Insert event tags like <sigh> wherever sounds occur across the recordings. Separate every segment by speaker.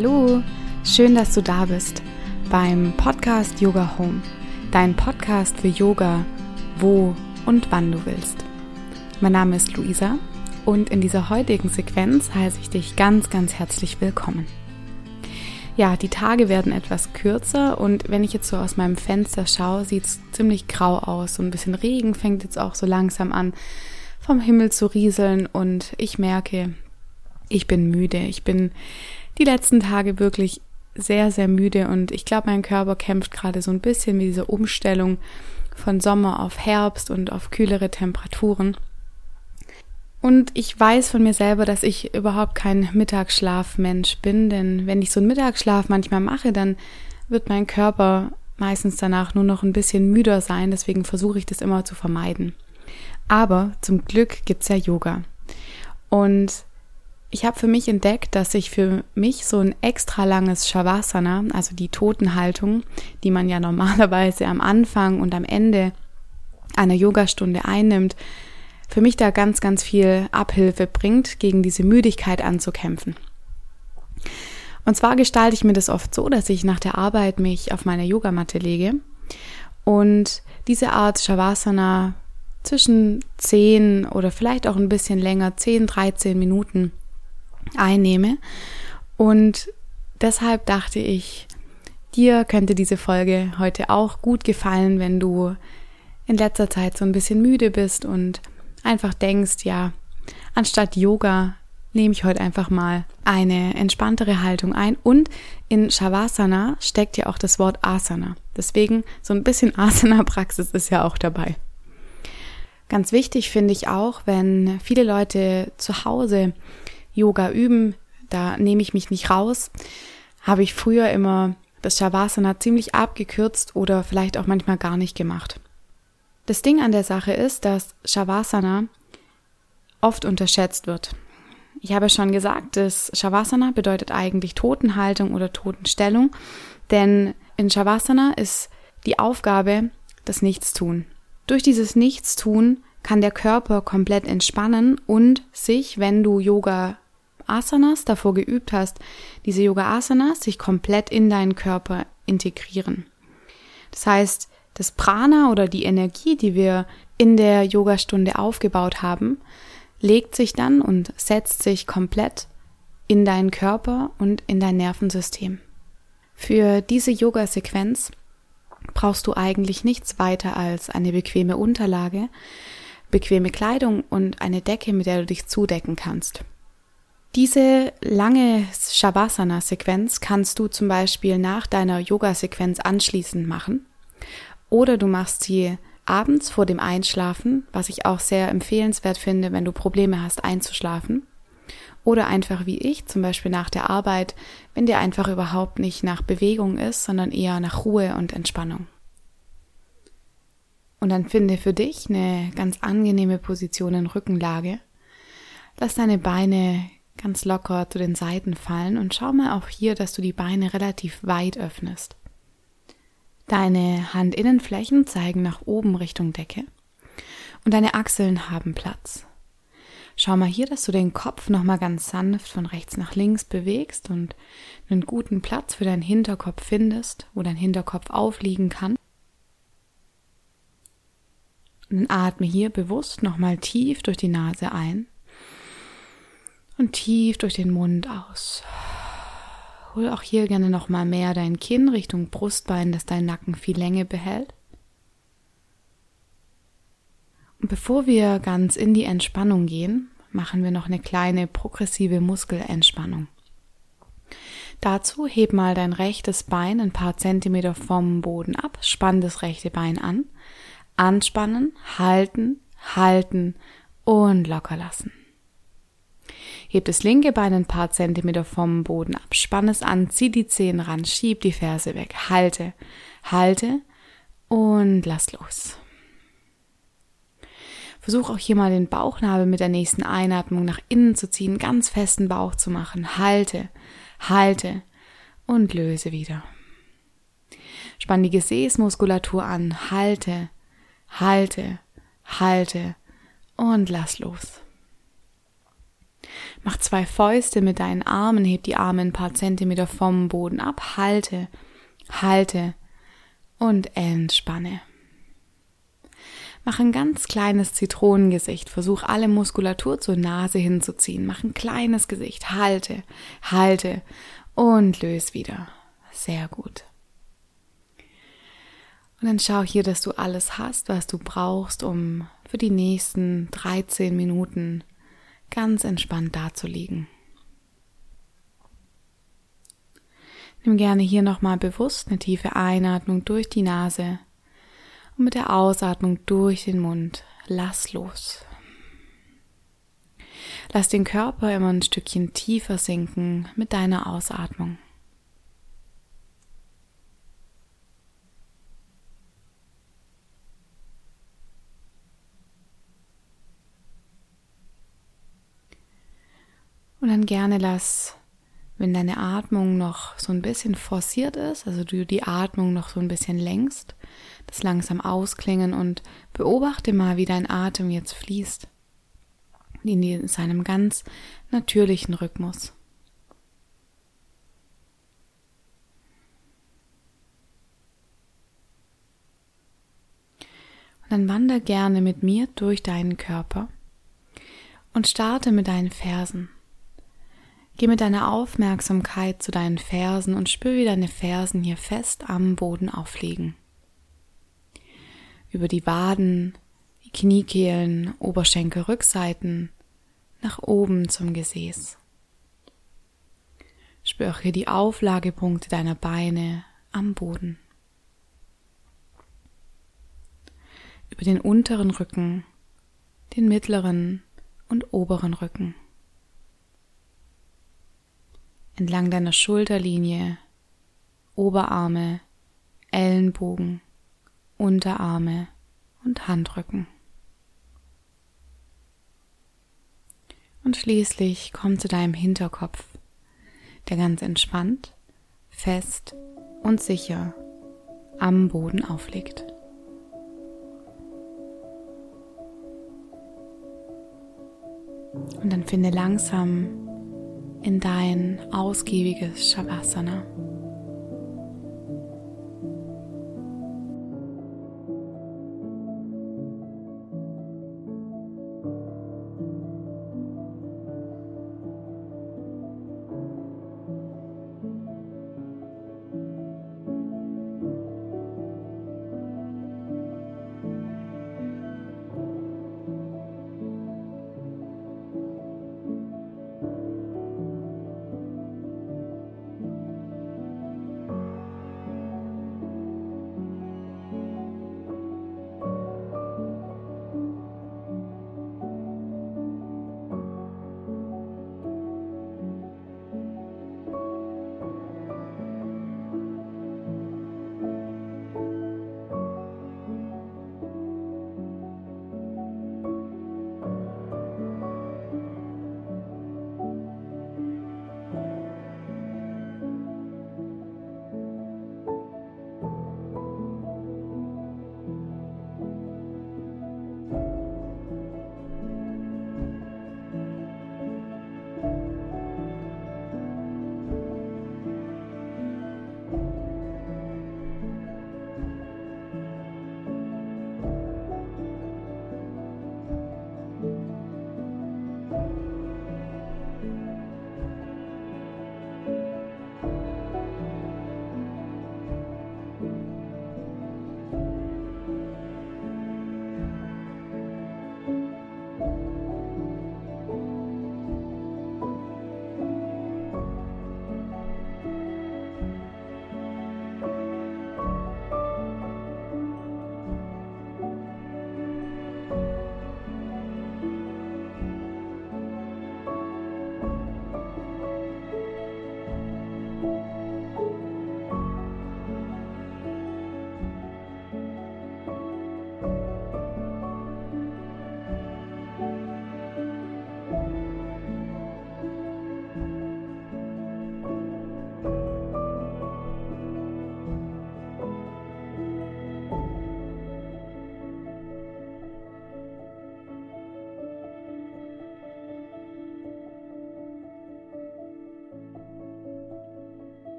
Speaker 1: Hallo, schön, dass du da bist beim Podcast Yoga Home, dein Podcast für Yoga, wo und wann du willst. Mein Name ist Luisa und in dieser heutigen Sequenz heiße ich dich ganz, ganz herzlich willkommen. Ja, die Tage werden etwas kürzer und wenn ich jetzt so aus meinem Fenster schaue, sieht es ziemlich grau aus. So ein bisschen Regen fängt jetzt auch so langsam an vom Himmel zu rieseln und ich merke, ich bin müde. Ich bin die letzten Tage wirklich sehr, sehr müde und ich glaube, mein Körper kämpft gerade so ein bisschen mit dieser Umstellung von Sommer auf Herbst und auf kühlere Temperaturen. Und ich weiß von mir selber, dass ich überhaupt kein Mittagsschlafmensch bin, denn wenn ich so einen Mittagsschlaf manchmal mache, dann wird mein Körper meistens danach nur noch ein bisschen müder sein, deswegen versuche ich das immer zu vermeiden. Aber zum Glück gibt's ja Yoga. Und ich habe für mich entdeckt, dass ich für mich so ein extra langes Shavasana, also die Totenhaltung, die man ja <laughs> normalerweise am Anfang und am Ende einer Yogastunde einnimmt, für mich da ganz, ganz viel Abhilfe bringt, gegen diese Müdigkeit anzukämpfen. Und zwar gestalte ich mir das oft so, dass ich nach der Arbeit mich auf meine Yogamatte lege und diese Art Shavasana zwischen 10 oder vielleicht auch ein bisschen länger, 10, 13 Minuten einnehme. Und deshalb dachte ich, dir könnte diese Folge heute auch gut gefallen, wenn du in letzter Zeit so ein bisschen müde bist und einfach denkst, ja, anstatt Yoga nehme ich heute einfach mal eine entspanntere Haltung ein. Und in Shavasana steckt ja auch das Wort Asana. Deswegen so ein bisschen Asana-Praxis ist ja auch dabei. Ganz wichtig finde ich auch, wenn viele Leute zu Hause Yoga üben, da nehme ich mich nicht raus, habe ich früher immer das Shavasana ziemlich abgekürzt oder vielleicht auch manchmal gar nicht gemacht. Das Ding an der Sache ist, dass Shavasana oft unterschätzt wird. Ich habe schon gesagt, das Shavasana bedeutet eigentlich Totenhaltung oder Totenstellung, denn in Shavasana ist die Aufgabe das Nichtstun. Durch dieses Nichtstun kann der Körper komplett entspannen und sich, wenn du Yoga Asanas davor geübt hast, diese Yoga Asanas sich komplett in deinen Körper integrieren. Das heißt, das Prana oder die Energie, die wir in der Yogastunde aufgebaut haben, legt sich dann und setzt sich komplett in deinen Körper und in dein Nervensystem. Für diese Yoga-Sequenz brauchst du eigentlich nichts weiter als eine bequeme Unterlage, bequeme Kleidung und eine Decke, mit der du dich zudecken kannst. Diese lange Shavasana-Sequenz kannst du zum Beispiel nach deiner Yoga-Sequenz anschließend machen. Oder du machst sie abends vor dem Einschlafen, was ich auch sehr empfehlenswert finde, wenn du Probleme hast einzuschlafen. Oder einfach wie ich, zum Beispiel nach der Arbeit, wenn dir einfach überhaupt nicht nach Bewegung ist, sondern eher nach Ruhe und Entspannung. Und dann finde für dich eine ganz angenehme Position in Rückenlage. Lass deine Beine ganz locker zu den Seiten fallen und schau mal auch hier, dass du die Beine relativ weit öffnest. Deine Handinnenflächen zeigen nach oben Richtung Decke und deine Achseln haben Platz. Schau mal hier, dass du den Kopf nochmal ganz sanft von rechts nach links bewegst und einen guten Platz für deinen Hinterkopf findest, wo dein Hinterkopf aufliegen kann. Und dann atme hier bewusst nochmal tief durch die Nase ein und tief durch den Mund aus. Hol auch hier gerne nochmal mehr dein Kinn Richtung Brustbein, dass dein Nacken viel Länge behält. Und bevor wir ganz in die Entspannung gehen, machen wir noch eine kleine progressive Muskelentspannung. Dazu heb mal dein rechtes Bein ein paar Zentimeter vom Boden ab, spann das rechte Bein an Anspannen, halten, halten und locker lassen. Heb das linke Bein ein paar Zentimeter vom Boden ab, spann es an, zieh die Zehen ran, schieb die Ferse weg, halte, halte und lass los. Versuch auch hier mal den Bauchnabel mit der nächsten Einatmung nach innen zu ziehen, ganz festen Bauch zu machen. Halte, halte und löse wieder. Spann die Gesäßmuskulatur an, halte, halte, halte und lass los. Mach zwei Fäuste mit deinen Armen, heb die Arme ein paar Zentimeter vom Boden ab, halte, halte und entspanne. Mach ein ganz kleines Zitronengesicht. Versuch alle Muskulatur zur Nase hinzuziehen. Mach ein kleines Gesicht. Halte, halte und löse wieder. Sehr gut. Und dann schau hier, dass du alles hast, was du brauchst, um für die nächsten 13 Minuten ganz entspannt dazuliegen. Nimm gerne hier nochmal bewusst eine tiefe Einatmung durch die Nase und mit der Ausatmung durch den Mund lass los. Lass den Körper immer ein Stückchen tiefer sinken mit deiner Ausatmung. Und dann gerne lass, wenn deine Atmung noch so ein bisschen forciert ist, also du die Atmung noch so ein bisschen längst, das langsam ausklingen und beobachte mal, wie dein Atem jetzt fließt. In seinem ganz natürlichen Rhythmus. Und dann wander gerne mit mir durch deinen Körper und starte mit deinen Fersen. Geh mit deiner Aufmerksamkeit zu deinen Fersen und spür, wie deine Fersen hier fest am Boden aufliegen über die Waden, die Kniekehlen, Oberschenkel, Rückseiten, nach oben zum Gesäß. Spür auch hier die Auflagepunkte deiner Beine am Boden. Über den unteren Rücken, den mittleren und oberen Rücken. Entlang deiner Schulterlinie, Oberarme, Ellenbogen, Unterarme und Handrücken. Und schließlich komm zu deinem Hinterkopf, der ganz entspannt, fest und sicher am Boden aufliegt. Und dann finde langsam in dein ausgiebiges Shavasana.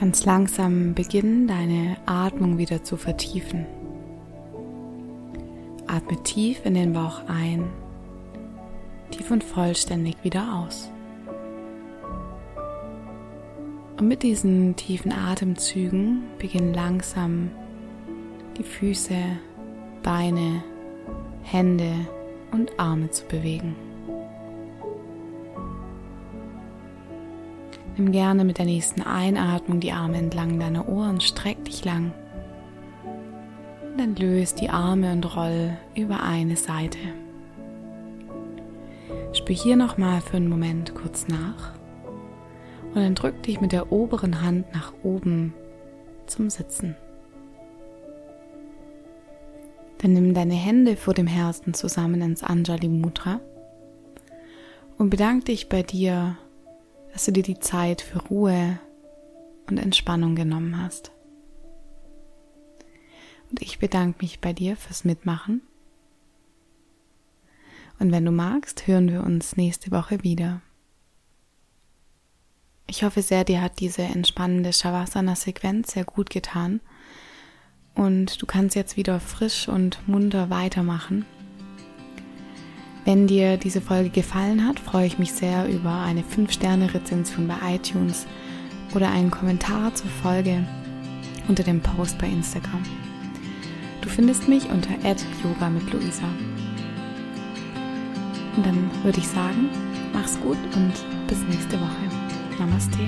Speaker 1: Ganz langsam beginnen deine Atmung wieder zu vertiefen. Atme tief in den Bauch ein, tief und vollständig wieder aus. Und mit diesen tiefen Atemzügen beginnen langsam die Füße, Beine, Hände und Arme zu bewegen. Nimm gerne mit der nächsten Einatmung die Arme entlang deiner Ohren, streck dich lang. Und dann löst die Arme und roll über eine Seite. Spür hier nochmal für einen Moment kurz nach und dann drück dich mit der oberen Hand nach oben zum Sitzen. Dann nimm deine Hände vor dem Herzen zusammen ins Anjali Mudra und bedank dich bei dir dass du dir die Zeit für Ruhe und Entspannung genommen hast. Und ich bedanke mich bei dir fürs Mitmachen. Und wenn du magst, hören wir uns nächste Woche wieder. Ich hoffe sehr, dir hat diese entspannende Shavasana-Sequenz sehr gut getan. Und du kannst jetzt wieder frisch und munter weitermachen. Wenn dir diese Folge gefallen hat, freue ich mich sehr über eine 5-Sterne-Rezension bei iTunes oder einen Kommentar zur Folge unter dem Post bei Instagram. Du findest mich unter yoga mit Luisa. Und dann würde ich sagen, mach's gut und bis nächste Woche. Namaste.